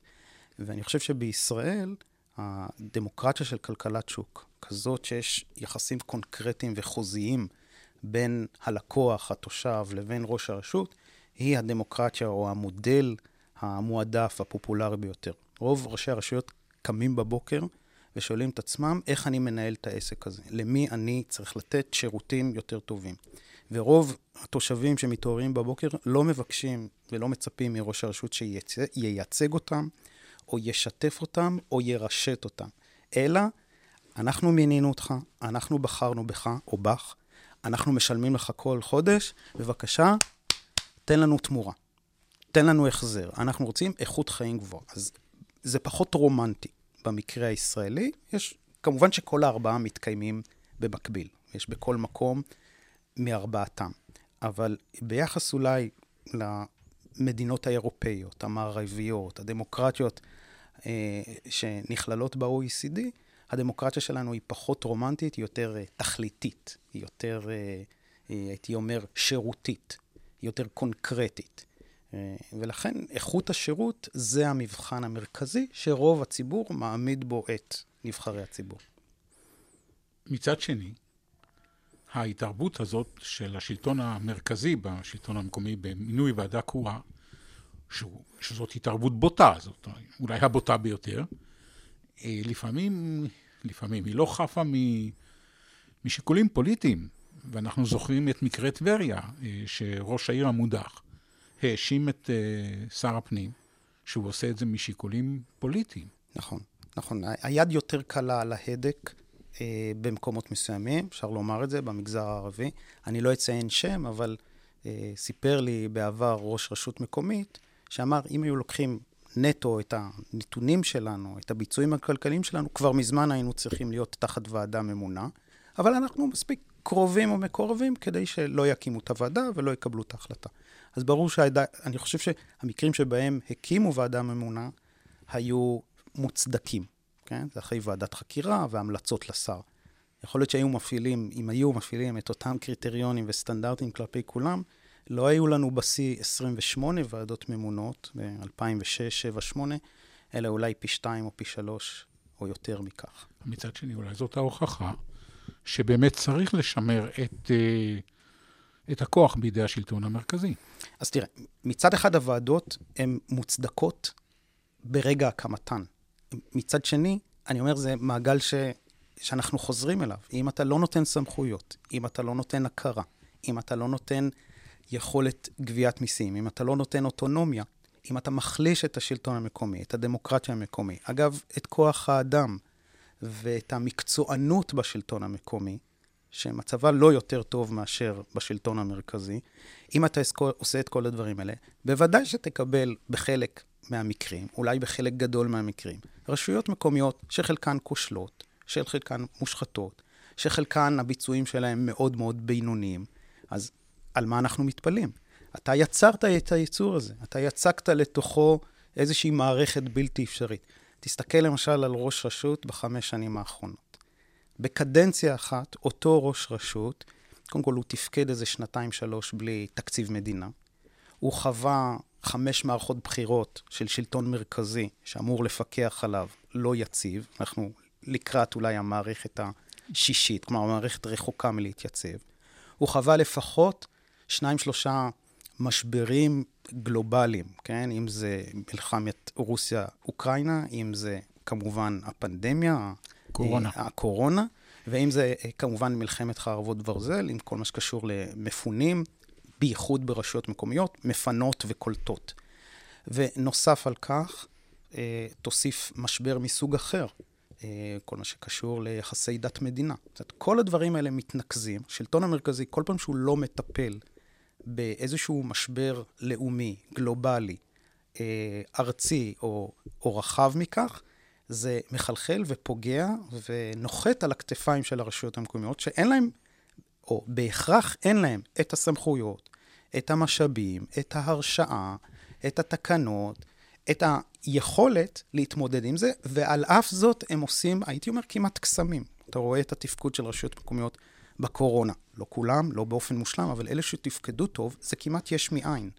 ואני חושב שבישראל, הדמוקרטיה של כלכלת שוק, כזאת שיש יחסים קונקרטיים וחוזיים בין הלקוח, התושב, לבין ראש הרשות, היא הדמוקרטיה או המודל המועדף, הפופולרי ביותר. רוב ראשי הרשויות קמים בבוקר ושואלים את עצמם, איך אני מנהל את העסק הזה? למי אני צריך לתת שירותים יותר טובים? ורוב התושבים שמתעוררים בבוקר לא מבקשים ולא מצפים מראש הרשות שייצג אותם, או ישתף אותם, או ירשת אותם. אלא, אנחנו מינינו אותך, אנחנו בחרנו בך או בך, אנחנו משלמים לך כל חודש, בבקשה, תן לנו תמורה. תן לנו החזר. אנחנו רוצים איכות חיים גבוהה. אז זה פחות רומנטי במקרה הישראלי. יש, כמובן שכל הארבעה מתקיימים במקביל. יש בכל מקום מארבעתם. אבל ביחס אולי למדינות האירופאיות, המערביות, הדמוקרטיות אה, שנכללות ב-OECD, הדמוקרטיה שלנו היא פחות רומנטית, היא יותר אה, תכליתית, היא יותר, אה, הייתי אומר, שירותית, היא יותר קונקרטית. ולכן איכות השירות זה המבחן המרכזי שרוב הציבור מעמיד בו את נבחרי הציבור. מצד שני, ההתערבות הזאת של השלטון המרכזי בשלטון המקומי במינוי ועדה קרואה, שזאת התערבות בוטה, זאת אולי הבוטה ביותר, אה, לפעמים, לפעמים היא לא חפה משיקולים פוליטיים, ואנחנו זוכרים את מקרה טבריה, אה, שראש העיר המודח האשים את uh, שר הפנים, שהוא עושה את זה משיקולים פוליטיים. נכון, נכון. היד יותר קלה על ההדק uh, במקומות מסוימים, אפשר לומר את זה, במגזר הערבי. אני לא אציין שם, אבל uh, סיפר לי בעבר ראש רשות מקומית, שאמר, אם היו לוקחים נטו את הנתונים שלנו, את הביצועים הכלכליים שלנו, כבר מזמן היינו צריכים להיות תחת ועדה ממונה, אבל אנחנו מספיק קרובים או מקורבים כדי שלא יקימו את הוועדה ולא יקבלו את ההחלטה. אז ברור שהעדה, אני חושב שהמקרים שבהם הקימו ועדה ממונה היו מוצדקים, כן? זה אחרי ועדת חקירה והמלצות לשר. יכול להיות שהיו מפעילים, אם היו מפעילים את אותם קריטריונים וסטנדרטים כלפי כולם, לא היו לנו בשיא 28 ועדות ממונות ב-2006, 2007, 2008, אלא אולי פי שתיים או פי שלוש או יותר מכך. מצד שני, אולי זאת ההוכחה שבאמת צריך לשמר את, אה, את הכוח בידי השלטון המרכזי. אז תראה, מצד אחד הוועדות הן מוצדקות ברגע הקמתן. מצד שני, אני אומר, זה מעגל ש... שאנחנו חוזרים אליו. אם אתה לא נותן סמכויות, אם אתה לא נותן הכרה, אם אתה לא נותן יכולת גביית מיסים, אם אתה לא נותן אוטונומיה, אם אתה מחליש את השלטון המקומי, את הדמוקרטיה המקומי, אגב, את כוח האדם ואת המקצוענות בשלטון המקומי, שמצבה לא יותר טוב מאשר בשלטון המרכזי, אם אתה עושה את כל הדברים האלה, בוודאי שתקבל בחלק מהמקרים, אולי בחלק גדול מהמקרים, רשויות מקומיות שחלקן כושלות, שחלקן מושחתות, שחלקן הביצועים שלהם מאוד מאוד בינוניים. אז על מה אנחנו מתפלאים? אתה יצרת את היצור הזה, אתה יצקת לתוכו איזושהי מערכת בלתי אפשרית. תסתכל למשל על ראש רשות בחמש שנים האחרונות. בקדנציה אחת, אותו ראש רשות, קודם כל הוא תפקד איזה שנתיים-שלוש בלי תקציב מדינה. הוא חווה חמש מערכות בחירות של שלטון מרכזי שאמור לפקח עליו, לא יציב. אנחנו לקראת אולי המערכת השישית, כלומר, המערכת רחוקה מלהתייצב. הוא חווה לפחות שניים, שלושה משברים גלובליים, כן? אם זה מלחמת רוסיה-אוקראינה, אם זה כמובן הפנדמיה, קורונה. הקורונה, ואם זה כמובן מלחמת חרבות ברזל, עם כל מה שקשור למפונים בייחוד ברשויות מקומיות, מפנות וקולטות. ונוסף על כך, אה, תוסיף משבר מסוג אחר, אה, כל מה שקשור ליחסי דת מדינה. זאת אומרת, כל הדברים האלה מתנקזים. השלטון המרכזי, כל פעם שהוא לא מטפל באיזשהו משבר לאומי, גלובלי, אה, ארצי או, או רחב מכך, זה מחלחל ופוגע ונוחת על הכתפיים של הרשויות המקומיות, שאין להם, או בהכרח אין להם, את הסמכויות, את המשאבים, את ההרשאה, את התקנות, את היכולת להתמודד עם זה, ועל אף זאת הם עושים, הייתי אומר, כמעט קסמים. אתה רואה את התפקוד של רשויות מקומיות בקורונה. לא כולם, לא באופן מושלם, אבל אלה שתפקדו טוב, זה כמעט יש מאין.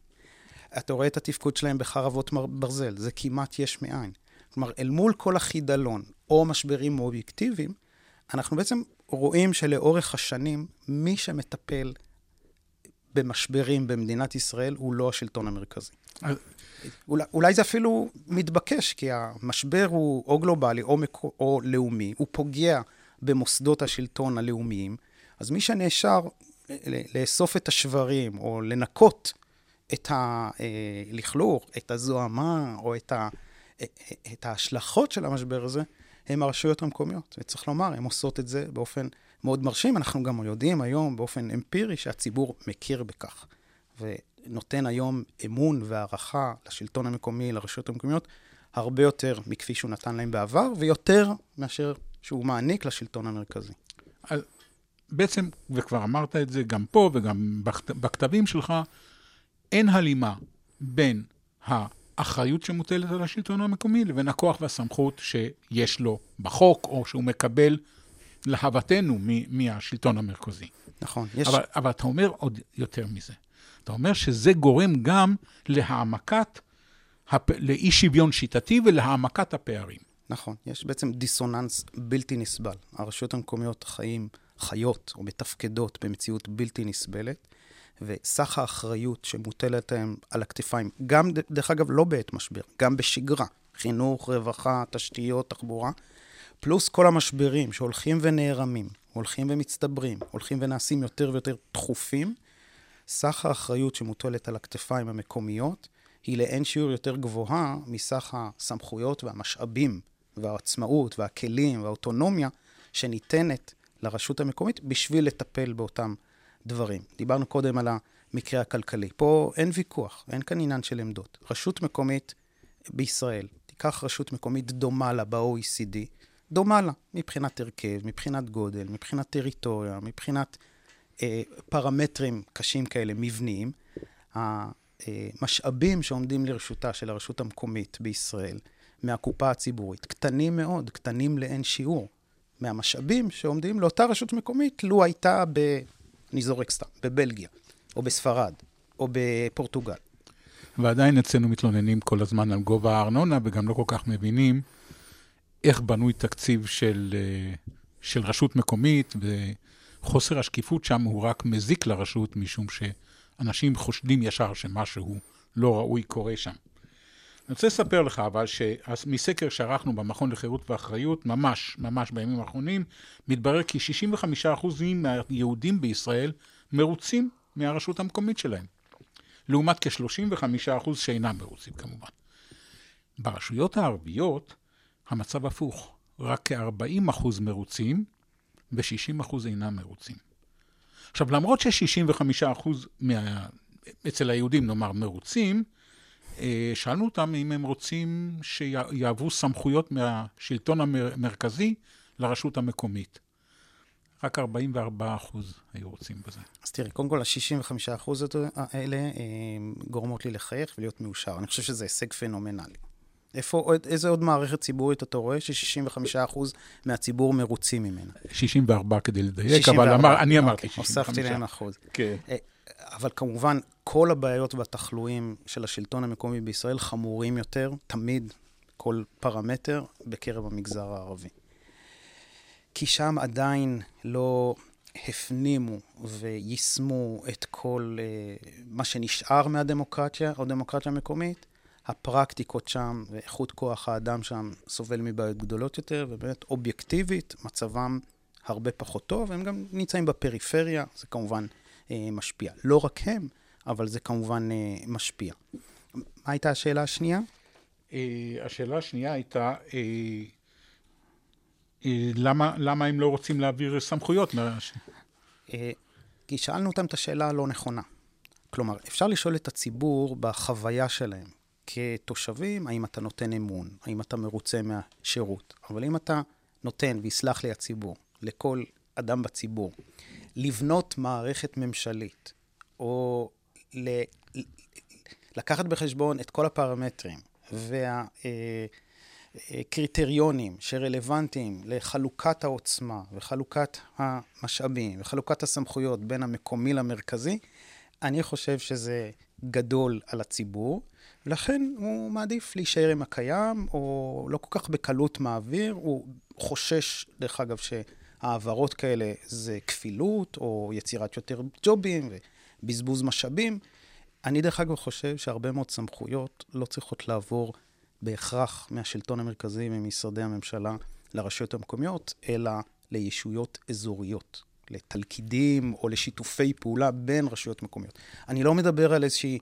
אתה רואה את התפקוד שלהם בחרבות ברזל, זה כמעט יש מאין. כלומר, אל מול כל החידלון או משברים אובייקטיביים, אנחנו בעצם רואים שלאורך השנים, מי שמטפל במשברים במדינת ישראל הוא לא השלטון המרכזי. אולי, אולי זה אפילו מתבקש, כי המשבר הוא או גלובלי או, מקו, או לאומי, הוא פוגע במוסדות השלטון הלאומיים, אז מי שנשאר לאסוף את השברים או לנקות את הלכלוך, את הזוהמה או את, ה, את ההשלכות של המשבר הזה, הם הרשויות המקומיות. וצריך לומר, הן עושות את זה באופן מאוד מרשים. אנחנו גם יודעים היום באופן אמפירי שהציבור מכיר בכך. ונותן היום אמון והערכה לשלטון המקומי, לרשויות המקומיות, הרבה יותר מכפי שהוא נתן להם בעבר, ויותר מאשר שהוא מעניק לשלטון המרכזי. אז בעצם, וכבר אמרת את זה גם פה וגם בכתבים שלך, אין הלימה בין האחריות שמוטלת על השלטון המקומי לבין הכוח והסמכות שיש לו בחוק, או שהוא מקבל, להוותנו, מהשלטון המרכזי. נכון. יש... אבל, אבל אתה אומר עוד יותר מזה. אתה אומר שזה גורם גם להעמקת, הפ... לאי שוויון שיטתי ולהעמקת הפערים. נכון, יש בעצם דיסוננס בלתי נסבל. הרשויות המקומיות חיים, חיות או מתפקדות במציאות בלתי נסבלת, וסך האחריות שמוטלת להם על הכתפיים, גם, דרך אגב, לא בעת משבר, גם בשגרה, חינוך, רווחה, תשתיות, תחבורה, פלוס כל המשברים שהולכים ונערמים, הולכים ומצטברים, הולכים ונעשים יותר ויותר דחופים, סך האחריות שמוטלת על הכתפיים המקומיות היא לאין שיעור יותר גבוהה מסך הסמכויות והמשאבים והעצמאות והכלים והאוטונומיה שניתנת לרשות המקומית בשביל לטפל באותם דברים. דיברנו קודם על המקרה הכלכלי. פה אין ויכוח, אין כאן עניין של עמדות. רשות מקומית בישראל, תיקח רשות מקומית דומה לה ב-OECD, דומה לה מבחינת הרכב, מבחינת גודל, מבחינת טריטוריה, מבחינת אה, פרמטרים קשים כאלה, מבניים. המשאבים שעומדים לרשותה של הרשות המקומית בישראל מהקופה הציבורית קטנים מאוד, קטנים לאין שיעור. מהמשאבים שעומדים לאותה רשות מקומית, לו הייתה ב... אני זורק סתם, בבלגיה, או בספרד, או בפורטוגל. ועדיין אצלנו מתלוננים כל הזמן על גובה הארנונה, וגם לא כל כך מבינים איך בנוי תקציב של, אה, של רשות מקומית, וחוסר השקיפות שם הוא רק מזיק לרשות, משום שאנשים חושדים ישר שמשהו לא ראוי קורה שם. אני רוצה לספר לך אבל שמסקר שערכנו במכון לחירות ואחריות, ממש, ממש בימים האחרונים, מתברר כי 65% מהיהודים בישראל מרוצים מהרשות המקומית שלהם, לעומת כ-35% שאינם מרוצים כמובן. ברשויות הערביות המצב הפוך, רק כ-40% מרוצים ו-60% אינם מרוצים. עכשיו, למרות ש-65% מה... אצל היהודים, נאמר, מרוצים, שאלנו אותם אם הם רוצים שיעברו סמכויות מהשלטון המרכזי לרשות המקומית. רק 44 אחוז היו רוצים בזה. אז תראה, קודם כל, ה-65 אחוז האלה אה, גורמות לי לחייך ולהיות מאושר. אני חושב שזה הישג פנומנלי. איפה, איזה עוד מערכת ציבורית אתה רואה ש-65% מהציבור מרוצים ממנה? 64 כדי לדייק, 64, אבל אמר, אני אמרתי אוקיי, 65. הוספתי להם אחוז. כן. אה, אבל כמובן, כל הבעיות והתחלואים של השלטון המקומי בישראל חמורים יותר, תמיד, כל פרמטר, בקרב המגזר הערבי. כי שם עדיין לא הפנימו ויישמו את כל uh, מה שנשאר מהדמוקרטיה, או דמוקרטיה מקומית. הפרקטיקות שם ואיכות כוח האדם שם סובל מבעיות גדולות יותר, ובאמת אובייקטיבית מצבם הרבה פחות טוב, הם גם נמצאים בפריפריה, זה כמובן משפיע. לא רק הם, אבל זה כמובן משפיע. מה הייתה השאלה השנייה? השאלה השנייה הייתה, למה, למה הם לא רוצים להעביר סמכויות? כי שאלנו אותם את השאלה הלא נכונה. כלומר, אפשר לשאול את הציבור בחוויה שלהם. כתושבים, האם אתה נותן אמון, האם אתה מרוצה מהשירות. אבל אם אתה נותן, ויסלח לי הציבור, לכל אדם בציבור, לבנות מערכת ממשלית, או ל... לקחת בחשבון את כל הפרמטרים והקריטריונים שרלוונטיים לחלוקת העוצמה וחלוקת המשאבים וחלוקת הסמכויות בין המקומי למרכזי, אני חושב שזה גדול על הציבור. לכן הוא מעדיף להישאר עם הקיים, או לא כל כך בקלות מעביר. הוא חושש, דרך אגב, שהעברות כאלה זה כפילות, או יצירת יותר ג'ובים ובזבוז משאבים. אני, דרך אגב, חושב שהרבה מאוד סמכויות לא צריכות לעבור בהכרח מהשלטון המרכזי וממשרדי הממשלה לרשויות המקומיות, אלא לישויות אזוריות, לתלכידים או לשיתופי פעולה בין רשויות מקומיות. אני לא מדבר על איזושהי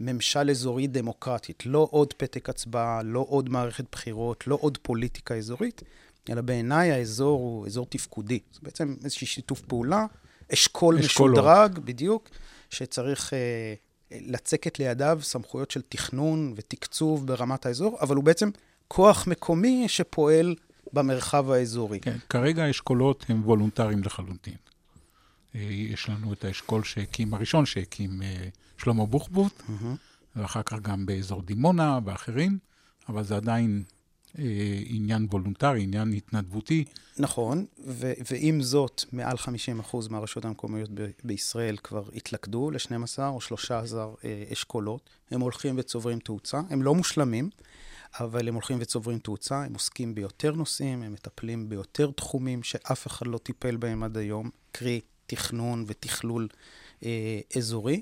ממשל אזורי דמוקרטית. לא עוד פתק הצבעה, לא עוד מערכת בחירות, לא עוד פוליטיקה אזורית, אלא בעיניי האזור הוא אזור תפקודי. זה בעצם איזשהו שיתוף פעולה, אשכול אשכולות. משודרג, בדיוק, שצריך אה, לצקת לידיו סמכויות של תכנון ותקצוב ברמת האזור, אבל הוא בעצם כוח מקומי שפועל במרחב האזורי. כן, כרגע האשכולות הם וולונטריים לחלוטין. אה, יש לנו את האשכול שהקים, הראשון שהקים אה, שלמה בוחבוט, mm-hmm. ואחר כך גם באזור דימונה ואחרים, אבל זה עדיין עניין וולונטרי, עניין התנדבותי. נכון, ו- ועם זאת, מעל 50% מהרשויות המקומיות ב- בישראל כבר התלכדו ל-12 או 13 אה, אשכולות. הם הולכים וצוברים תאוצה, הם לא מושלמים. אבל הם הולכים וצוברים תאוצה, הם עוסקים ביותר נושאים, הם מטפלים ביותר תחומים שאף אחד לא טיפל בהם עד היום, קרי תכנון ותכלול אה, אזורי.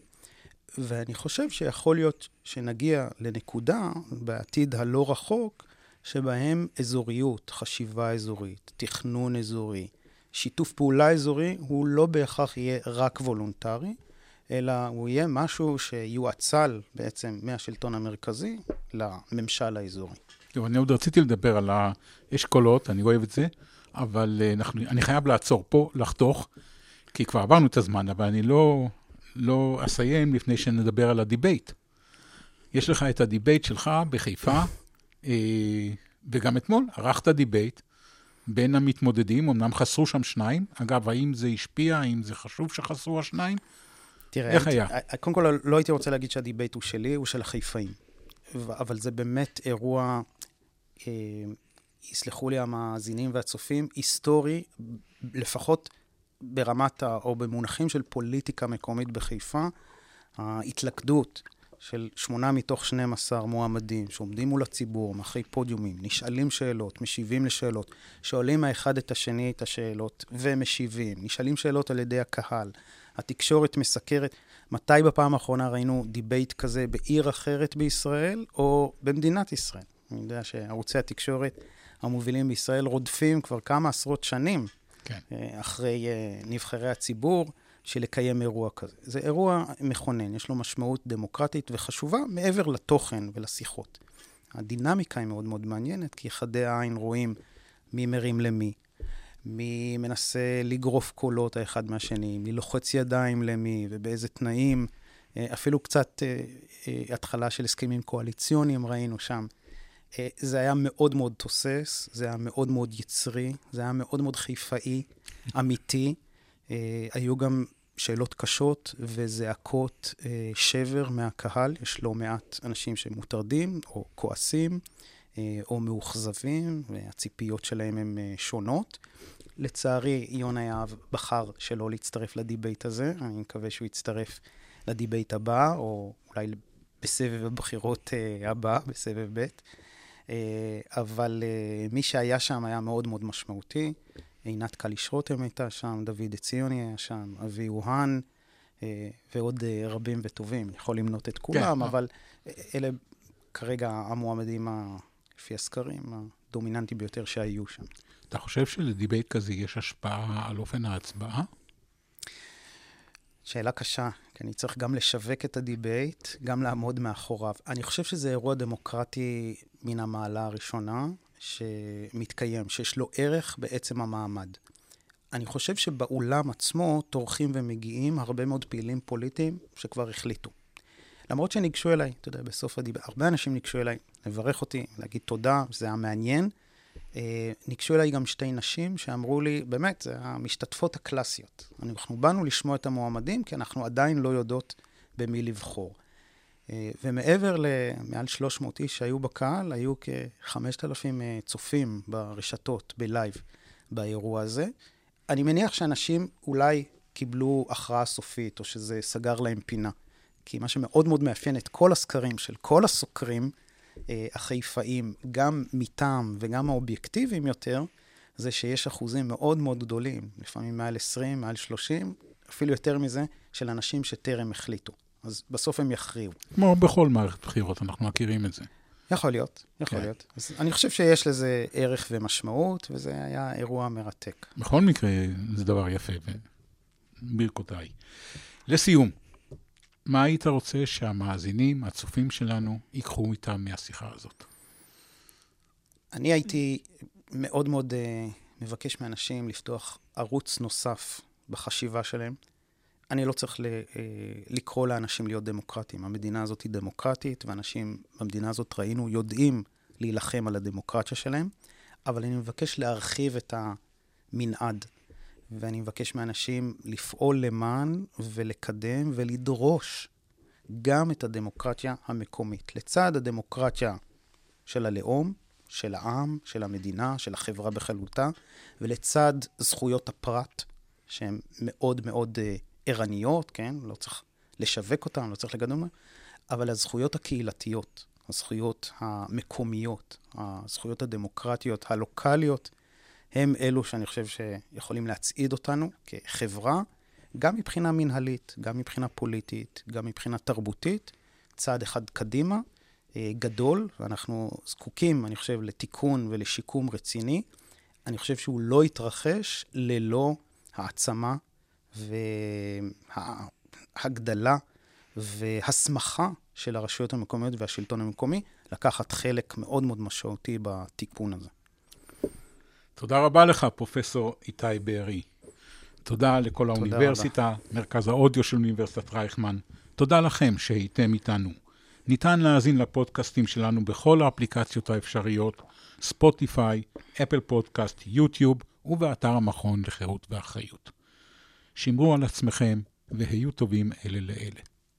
ואני חושב שיכול להיות שנגיע לנקודה בעתיד הלא רחוק, שבהם אזוריות, חשיבה אזורית, תכנון אזורי, שיתוף פעולה אזורי, הוא לא בהכרח יהיה רק וולונטרי, אלא הוא יהיה משהו שיואצל בעצם מהשלטון המרכזי לממשל האזורי. טוב, אני עוד רציתי לדבר על האשכולות, אני אוהב את זה, אבל אה, אנחנו, אני חייב לעצור פה, לחתוך, כי כבר עברנו את הזמן, אבל אני לא, לא אסיים לפני שנדבר על הדיבייט. יש לך את הדיבייט שלך בחיפה, וגם אתמול ערכת דיבייט בין המתמודדים, אמנם חסרו שם שניים. אגב, האם זה השפיע, האם זה חשוב שחסרו השניים? תראה, איך הייתי, היה? קודם כל, לא הייתי רוצה להגיד שהדיבייט הוא שלי, הוא של החיפאים. אבל זה באמת אירוע, אה, יסלחו לי המאזינים והצופים, היסטורי, לפחות ברמת, ה, או במונחים של פוליטיקה מקומית בחיפה, ההתלכדות של שמונה מתוך 12 מועמדים שעומדים מול הציבור, מאחורי פודיומים, נשאלים שאלות, משיבים לשאלות, שואלים האחד את השני את השאלות ומשיבים, נשאלים שאלות על ידי הקהל, התקשורת מסקרת. מתי בפעם האחרונה ראינו דיבייט כזה בעיר אחרת בישראל או במדינת ישראל? אני יודע שערוצי התקשורת המובילים בישראל רודפים כבר כמה עשרות שנים כן. אה, אחרי אה, נבחרי הציבור, של לקיים אירוע כזה. זה אירוע מכונן, יש לו משמעות דמוקרטית וחשובה מעבר לתוכן ולשיחות. הדינמיקה היא מאוד מאוד מעניינת, כי חדי העין רואים מי מרים למי, מי מנסה לגרוף קולות האחד מהשני, מי לוחץ ידיים למי ובאיזה תנאים. אה, אפילו קצת התחלה של הסכמים קואליציוניים ראינו שם. אה, זה היה מאוד מאוד תוסס, זה היה מאוד מאוד יצרי, זה היה מאוד מאוד חיפאי, אמיתי. אה, היו גם שאלות קשות וזעקות אה, שבר מהקהל. יש לא מעט אנשים שמוטרדים או כועסים או מאוכזבים, והציפיות שלהם הן שונות. לצערי, יונה יהב בחר שלא להצטרף לדיבייט הזה. אני מקווה שהוא יצטרף לדיבייט הבא, או אולי בסבב הבחירות הבא, בסבב ב'. אה, אבל אה, מי שהיה שם היה מאוד מאוד משמעותי. עינת קליש רותם הייתה שם, דוד עציוני היה שם, אביהו האן, אה, ועוד רבים וטובים. אני יכול למנות את כולם, כן. אבל אלה כרגע המועמדים, לפי הסקרים, הדומיננטיים ביותר שהיו שם. אתה חושב שלדיבייט כזה יש השפעה על אופן ההצבעה? שאלה קשה, כי אני צריך גם לשווק את הדיבייט, גם לעמוד מאחוריו. אני חושב שזה אירוע דמוקרטי מן המעלה הראשונה שמתקיים, שיש לו ערך בעצם המעמד. אני חושב שבאולם עצמו טורחים ומגיעים הרבה מאוד פעילים פוליטיים שכבר החליטו. למרות שניגשו אליי, אתה יודע, בסוף הדיבר, הרבה אנשים ניגשו אליי לברך אותי, להגיד תודה, זה היה מעניין. אה, ניגשו אליי גם שתי נשים שאמרו לי, באמת, זה המשתתפות הקלאסיות. אנחנו באנו לשמוע את המועמדים, כי אנחנו עדיין לא יודעות במי לבחור. אה, ומעבר למעל 300 איש שהיו בקהל, היו כ-5,000 אה, צופים ברשתות, ב live, באירוע הזה. אני מניח שאנשים אולי קיבלו הכרעה סופית, או שזה סגר להם פינה. כי מה שמאוד מאוד מאפיין את כל הסקרים של כל הסוקרים, אה, החיפאים, גם מטעם וגם האובייקטיביים יותר, זה שיש אחוזים מאוד מאוד גדולים, לפעמים מעל 20, מעל 30, אפילו יותר מזה, של אנשים שטרם החליטו. אז בסוף הם יכריעו. כמו בכל מערכת בחירות, אנחנו מכירים את זה. יכול להיות, יכול כן. להיות. אז אני חושב שיש לזה ערך ומשמעות, וזה היה אירוע מרתק. בכל מקרה, זה דבר יפה, וברכותיי. לסיום, מה היית רוצה שהמאזינים, הצופים שלנו, ייקחו איתם מהשיחה הזאת? אני הייתי מאוד מאוד uh, מבקש מאנשים לפתוח ערוץ נוסף בחשיבה שלהם. אני לא צריך ל, uh, לקרוא לאנשים להיות דמוקרטים. המדינה הזאת היא דמוקרטית, ואנשים במדינה הזאת, ראינו, יודעים להילחם על הדמוקרטיה שלהם, אבל אני מבקש להרחיב את המנעד. ואני מבקש מאנשים לפעול למען ולקדם ולדרוש גם את הדמוקרטיה המקומית. לצד הדמוקרטיה של הלאום, של העם, של המדינה, של החברה בכללותה, ולצד זכויות הפרט, שהן מאוד מאוד uh, ערניות, כן? לא צריך לשווק אותן, לא צריך לגדול אותן, אבל הזכויות הקהילתיות, הזכויות המקומיות, הזכויות הדמוקרטיות, הלוקאליות, הם אלו שאני חושב שיכולים להצעיד אותנו כחברה, גם מבחינה מנהלית, גם מבחינה פוליטית, גם מבחינה תרבותית, צעד אחד קדימה, אה, גדול, ואנחנו זקוקים, אני חושב, לתיקון ולשיקום רציני. אני חושב שהוא לא יתרחש ללא העצמה והגדלה והסמכה של הרשויות המקומיות והשלטון המקומי לקחת חלק מאוד מאוד משמעותי בתיקון הזה. תודה רבה לך, פרופסור איתי בארי. תודה לכל תודה האוניברסיטה, רבה. מרכז האודיו של אוניברסיטת רייכמן. תודה לכם שהייתם איתנו. ניתן להאזין לפודקאסטים שלנו בכל האפליקציות האפשריות, ספוטיפיי, אפל פודקאסט, יוטיוב ובאתר המכון לחירות ואחריות. שמרו על עצמכם והיו טובים אלה לאלה.